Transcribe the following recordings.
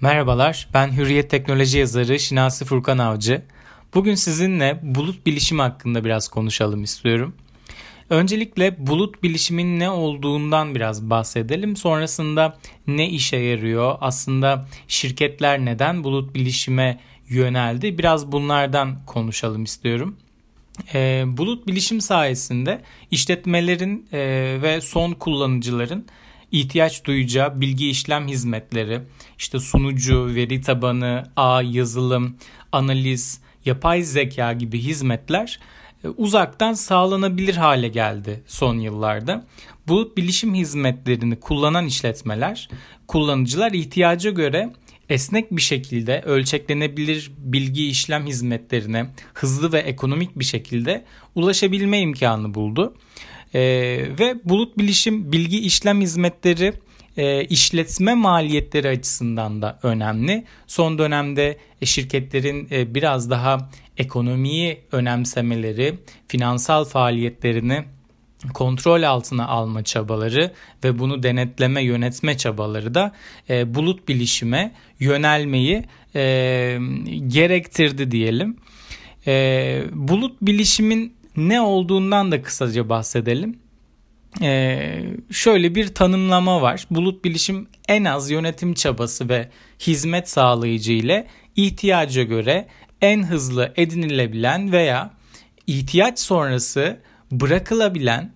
Merhabalar, ben Hürriyet Teknoloji yazarı Şinasi Furkan Avcı. Bugün sizinle bulut bilişimi hakkında biraz konuşalım istiyorum. Öncelikle bulut bilişimin ne olduğundan biraz bahsedelim. Sonrasında ne işe yarıyor? Aslında şirketler neden bulut bilişime yöneldi? Biraz bunlardan konuşalım istiyorum. E, bulut bilişim sayesinde işletmelerin e, ve son kullanıcıların ihtiyaç duyacağı bilgi işlem hizmetleri, işte sunucu, veri tabanı, ağ, yazılım, analiz, yapay zeka gibi hizmetler e, uzaktan sağlanabilir hale geldi son yıllarda. Bu bilişim hizmetlerini kullanan işletmeler, kullanıcılar ihtiyaca göre esnek bir şekilde ölçeklenebilir bilgi işlem hizmetlerine hızlı ve ekonomik bir şekilde ulaşabilme imkanı buldu. Ee, ve bulut bilişim bilgi işlem hizmetleri e, işletme maliyetleri açısından da önemli. Son dönemde e, şirketlerin e, biraz daha ekonomiyi önemsemeleri, finansal faaliyetlerini kontrol altına alma çabaları ve bunu denetleme yönetme çabaları da e, bulut bilişime yönelmeyi e, gerektirdi diyelim. E, bulut bilişimin ne olduğundan da kısaca bahsedelim. Ee, şöyle bir tanımlama var. Bulut bilişim en az yönetim çabası ve hizmet sağlayıcı ile ihtiyaca göre en hızlı edinilebilen veya ihtiyaç sonrası bırakılabilen,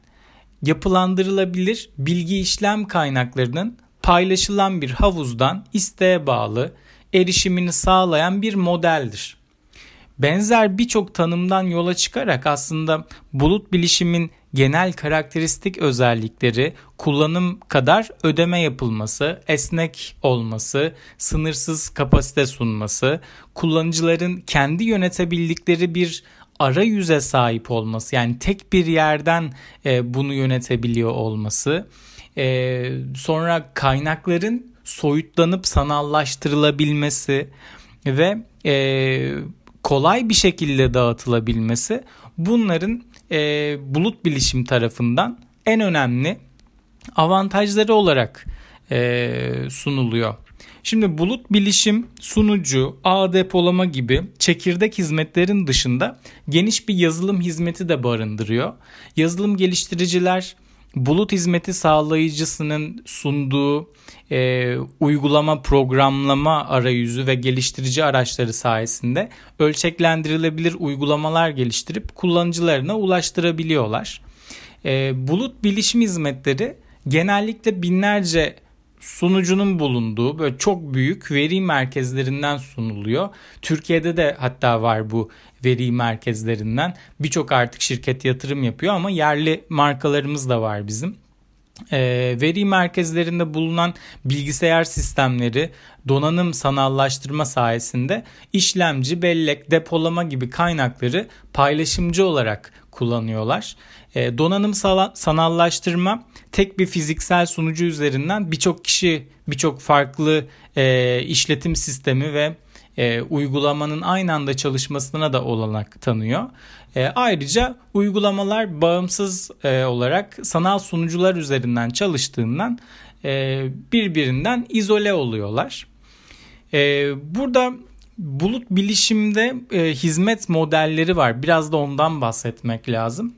yapılandırılabilir bilgi işlem kaynaklarının paylaşılan bir havuzdan isteğe bağlı erişimini sağlayan bir modeldir. Benzer birçok tanımdan yola çıkarak aslında bulut bilişimin genel karakteristik özellikleri kullanım kadar ödeme yapılması, esnek olması, sınırsız kapasite sunması, kullanıcıların kendi yönetebildikleri bir arayüze sahip olması yani tek bir yerden e, bunu yönetebiliyor olması, e, sonra kaynakların soyutlanıp sanallaştırılabilmesi ve e, kolay bir şekilde dağıtılabilmesi bunların e, bulut bilişim tarafından en önemli avantajları olarak e, sunuluyor. Şimdi bulut bilişim, sunucu, ağ depolama gibi çekirdek hizmetlerin dışında geniş bir yazılım hizmeti de barındırıyor. Yazılım geliştiriciler bulut hizmeti sağlayıcısının sunduğu e, uygulama programlama arayüzü ve geliştirici araçları sayesinde ölçeklendirilebilir uygulamalar geliştirip kullanıcılarına ulaştırabiliyorlar. E, bulut bilişim hizmetleri genellikle binlerce sunucunun bulunduğu böyle çok büyük veri merkezlerinden sunuluyor. Türkiye'de de hatta var bu veri merkezlerinden. Birçok artık şirket yatırım yapıyor ama yerli markalarımız da var bizim. E, veri merkezlerinde bulunan bilgisayar sistemleri donanım sanallaştırma sayesinde işlemci, bellek, depolama gibi kaynakları paylaşımcı olarak kullanıyorlar. E, donanım sanallaştırma tek bir fiziksel sunucu üzerinden birçok kişi birçok farklı e, işletim sistemi ve e, uygulamanın aynı anda çalışmasına da olanak tanıyor. E, ayrıca uygulamalar bağımsız e, olarak sanal sunucular üzerinden çalıştığından e, birbirinden izole oluyorlar. E, burada bulut bilişimde e, hizmet modelleri var. Biraz da ondan bahsetmek lazım.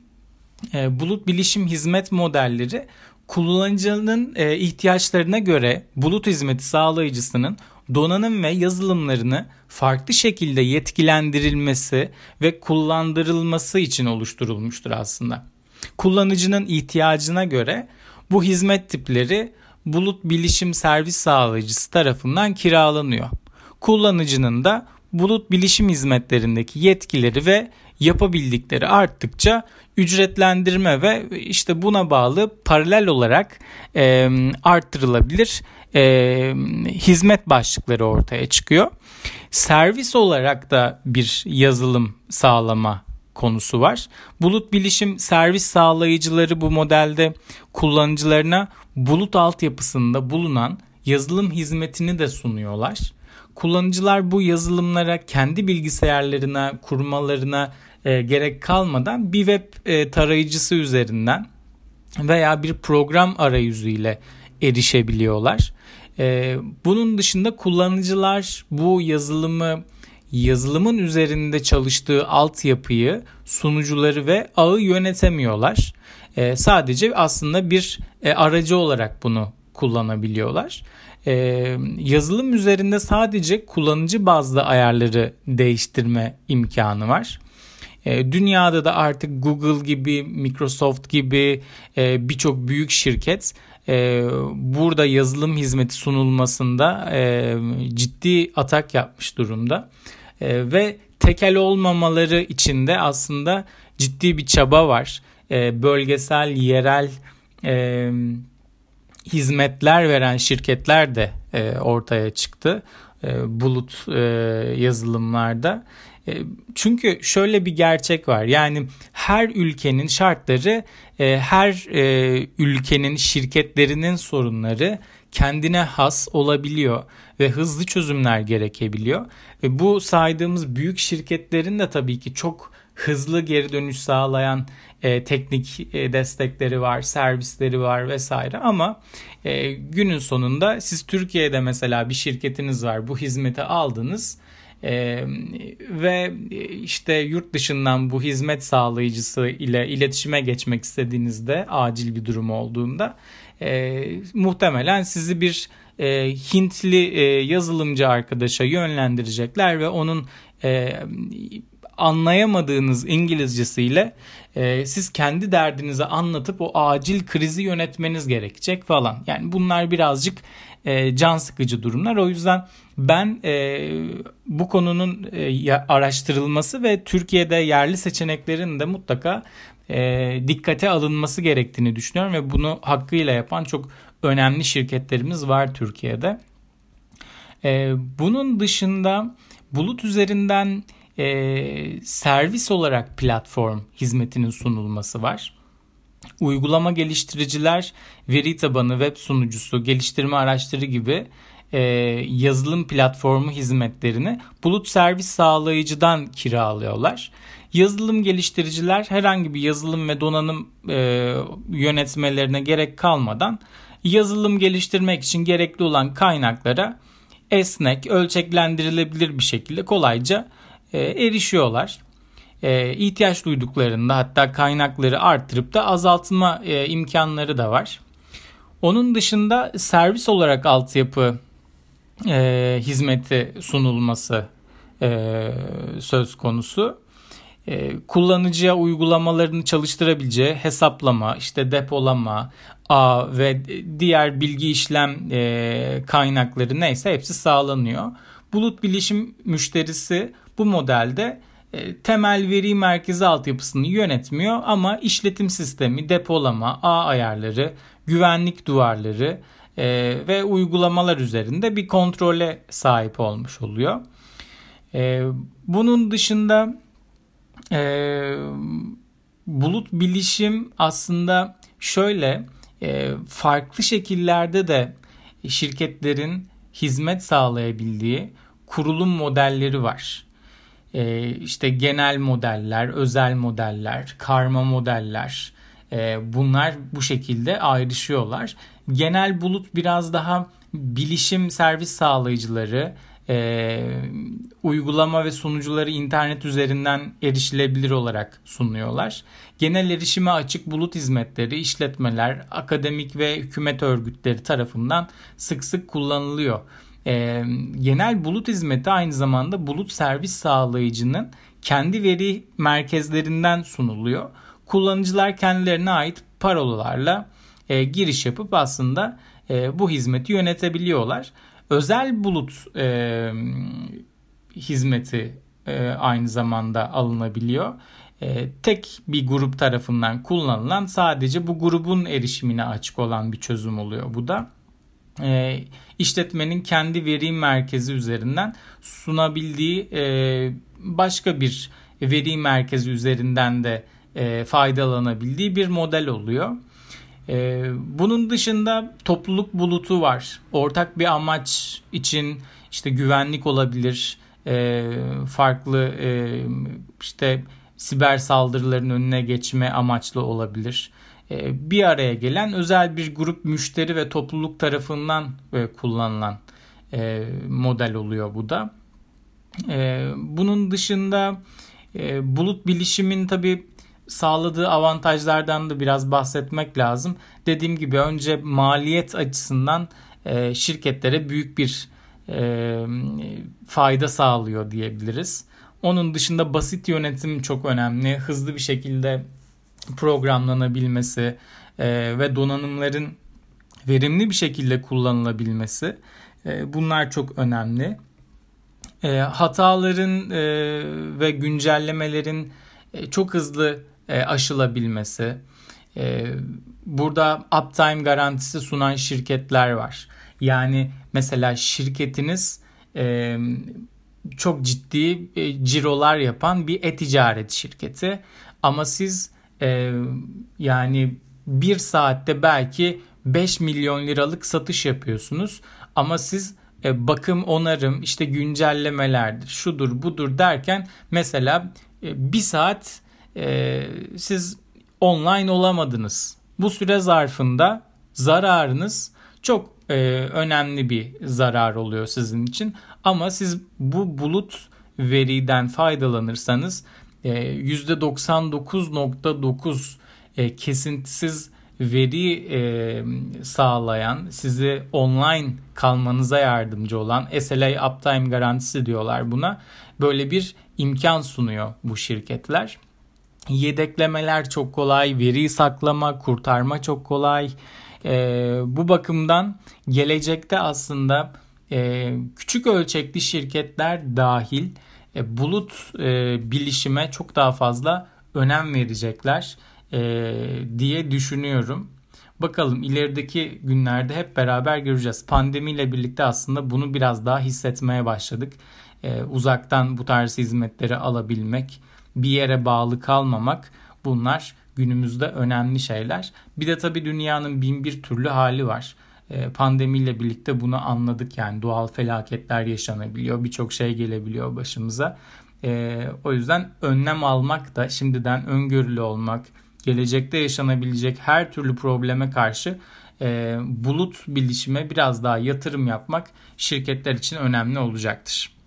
E, bulut bilişim hizmet modelleri kullanıcının e, ihtiyaçlarına göre bulut hizmeti sağlayıcısının donanım ve yazılımlarını farklı şekilde yetkilendirilmesi ve kullandırılması için oluşturulmuştur aslında. Kullanıcının ihtiyacına göre bu hizmet tipleri bulut bilişim servis sağlayıcısı tarafından kiralanıyor. Kullanıcının da bulut bilişim hizmetlerindeki yetkileri ve yapabildikleri arttıkça ücretlendirme ve işte buna bağlı paralel olarak e, arttırılabilir e, hizmet başlıkları ortaya çıkıyor. Servis olarak da bir yazılım sağlama konusu var. Bulut bilişim servis sağlayıcıları bu modelde kullanıcılarına bulut altyapısında bulunan yazılım hizmetini de sunuyorlar. Kullanıcılar bu yazılımlara kendi bilgisayarlarına kurmalarına e, gerek kalmadan bir web e, tarayıcısı üzerinden veya bir program arayüzüyle erişebiliyorlar. E, bunun dışında kullanıcılar bu yazılımı yazılımın üzerinde çalıştığı altyapıyı, sunucuları ve ağı yönetemiyorlar. E, sadece aslında bir e, aracı olarak bunu kullanabiliyorlar. E, yazılım üzerinde sadece kullanıcı bazlı ayarları değiştirme imkanı var. Dünyada da artık Google gibi, Microsoft gibi e, birçok büyük şirket e, burada yazılım hizmeti sunulmasında e, ciddi atak yapmış durumda. E, ve tekel olmamaları için de aslında ciddi bir çaba var. E, bölgesel, yerel e, hizmetler veren şirketler de e, ortaya çıktı e, bulut e, yazılımlarda. E, çünkü şöyle bir gerçek var. Yani her ülkenin şartları, e, her e, ülkenin şirketlerinin sorunları kendine has olabiliyor ve hızlı çözümler gerekebiliyor. Ve bu saydığımız büyük şirketlerin de tabii ki çok hızlı geri dönüş sağlayan teknik destekleri var, servisleri var vesaire ama günün sonunda siz Türkiye'de mesela bir şirketiniz var, bu hizmeti aldınız ee, ve işte yurt dışından bu hizmet sağlayıcısı ile iletişime geçmek istediğinizde acil bir durum olduğunda e, muhtemelen sizi bir e, Hintli e, yazılımcı arkadaşa yönlendirecekler ve onun e, anlayamadığınız İngilizcesiyle e, siz kendi derdinizi anlatıp o acil krizi yönetmeniz gerekecek falan. Yani bunlar birazcık e, can sıkıcı durumlar. O yüzden ben e, bu konunun e, araştırılması ve Türkiye'de yerli seçeneklerin de mutlaka e, dikkate alınması gerektiğini düşünüyorum ve bunu hakkıyla yapan çok önemli şirketlerimiz var Türkiye'de. E, bunun dışında bulut üzerinden e, servis olarak platform hizmetinin sunulması var. Uygulama geliştiriciler veri tabanı, web sunucusu, geliştirme araçları gibi e, yazılım platformu hizmetlerini bulut servis sağlayıcıdan kiralıyorlar. Yazılım geliştiriciler herhangi bir yazılım ve donanım e, yönetmelerine gerek kalmadan yazılım geliştirmek için gerekli olan kaynaklara esnek, ölçeklendirilebilir bir şekilde kolayca erişiyorlar. E, ihtiyaç duyduklarında hatta kaynakları arttırıp da azaltma e, imkanları da var. Onun dışında servis olarak altyapı e, hizmeti sunulması e, söz konusu. E, kullanıcıya uygulamalarını çalıştırabileceği hesaplama, işte depolama, ağ ve diğer bilgi işlem e, kaynakları neyse hepsi sağlanıyor. Bulut bilişim müşterisi bu modelde e, temel veri merkezi altyapısını yönetmiyor ama işletim sistemi, depolama, ağ ayarları, güvenlik duvarları e, ve uygulamalar üzerinde bir kontrole sahip olmuş oluyor. E, bunun dışında bulut bilişim aslında şöyle farklı şekillerde de şirketlerin hizmet sağlayabildiği kurulum modelleri var. E, işte genel modeller, özel modeller, karma modeller e, bunlar bu şekilde ayrışıyorlar. Genel bulut biraz daha bilişim servis sağlayıcıları, e, uygulama ve sunucuları internet üzerinden erişilebilir olarak sunuyorlar. Genel erişime açık bulut hizmetleri, işletmeler, akademik ve hükümet örgütleri tarafından sık sık kullanılıyor. E, genel bulut hizmeti aynı zamanda bulut servis sağlayıcının kendi veri merkezlerinden sunuluyor. Kullanıcılar kendilerine ait parolalarla e, giriş yapıp aslında e, bu hizmeti yönetebiliyorlar. Özel bulut e, hizmeti e, aynı zamanda alınabiliyor. E, tek bir grup tarafından kullanılan sadece bu grubun erişimine açık olan bir çözüm oluyor bu da e, işletmenin kendi veri merkezi üzerinden sunabildiği e, başka bir veri merkezi üzerinden de e, faydalanabildiği bir model oluyor. E, bunun dışında topluluk bulutu var. Ortak bir amaç için işte güvenlik olabilir, e, farklı e, işte siber saldırıların önüne geçme amaçlı olabilir bir araya gelen özel bir grup müşteri ve topluluk tarafından e, kullanılan e, model oluyor bu da. Bunun dışında bulut bilişimin tabi sağladığı avantajlardan da biraz bahsetmek lazım. Dediğim gibi önce maliyet açısından şirketlere büyük bir fayda sağlıyor diyebiliriz. Onun dışında basit yönetim çok önemli. Hızlı bir şekilde programlanabilmesi e, ve donanımların verimli bir şekilde kullanılabilmesi e, bunlar çok önemli. E, hataların e, ve güncellemelerin e, çok hızlı e, aşılabilmesi. E, burada uptime garantisi sunan şirketler var. Yani mesela şirketiniz e, çok ciddi e, cirolar yapan bir e-ticaret şirketi ama siz e, yani bir saatte belki 5 milyon liralık satış yapıyorsunuz ama siz e, bakım onarım işte güncellemelerdir şudur budur derken mesela e, bir saat e, siz online olamadınız. Bu süre zarfında zararınız çok önemli bir zarar oluyor sizin için. Ama siz bu bulut veriden faydalanırsanız %99.9 e, e, kesintisiz veri e, sağlayan, sizi online kalmanıza yardımcı olan SLA Uptime garantisi diyorlar buna. Böyle bir imkan sunuyor bu şirketler. Yedeklemeler çok kolay, veri saklama, kurtarma çok kolay. bu bakımdan gelecekte aslında küçük ölçekli şirketler dahil e, bulut e, bilişime çok daha fazla önem verecekler e, diye düşünüyorum. Bakalım ilerideki günlerde hep beraber göreceğiz. Pandemiyle birlikte aslında bunu biraz daha hissetmeye başladık. E, uzaktan bu tarz hizmetleri alabilmek, bir yere bağlı kalmamak bunlar günümüzde önemli şeyler. Bir de tabii dünyanın bin bir türlü hali var. E, pandemiyle birlikte bunu anladık yani doğal felaketler yaşanabiliyor birçok şey gelebiliyor başımıza e, o yüzden önlem almak da şimdiden öngörülü olmak gelecekte yaşanabilecek her türlü probleme karşı e, bulut bilişime biraz daha yatırım yapmak şirketler için önemli olacaktır.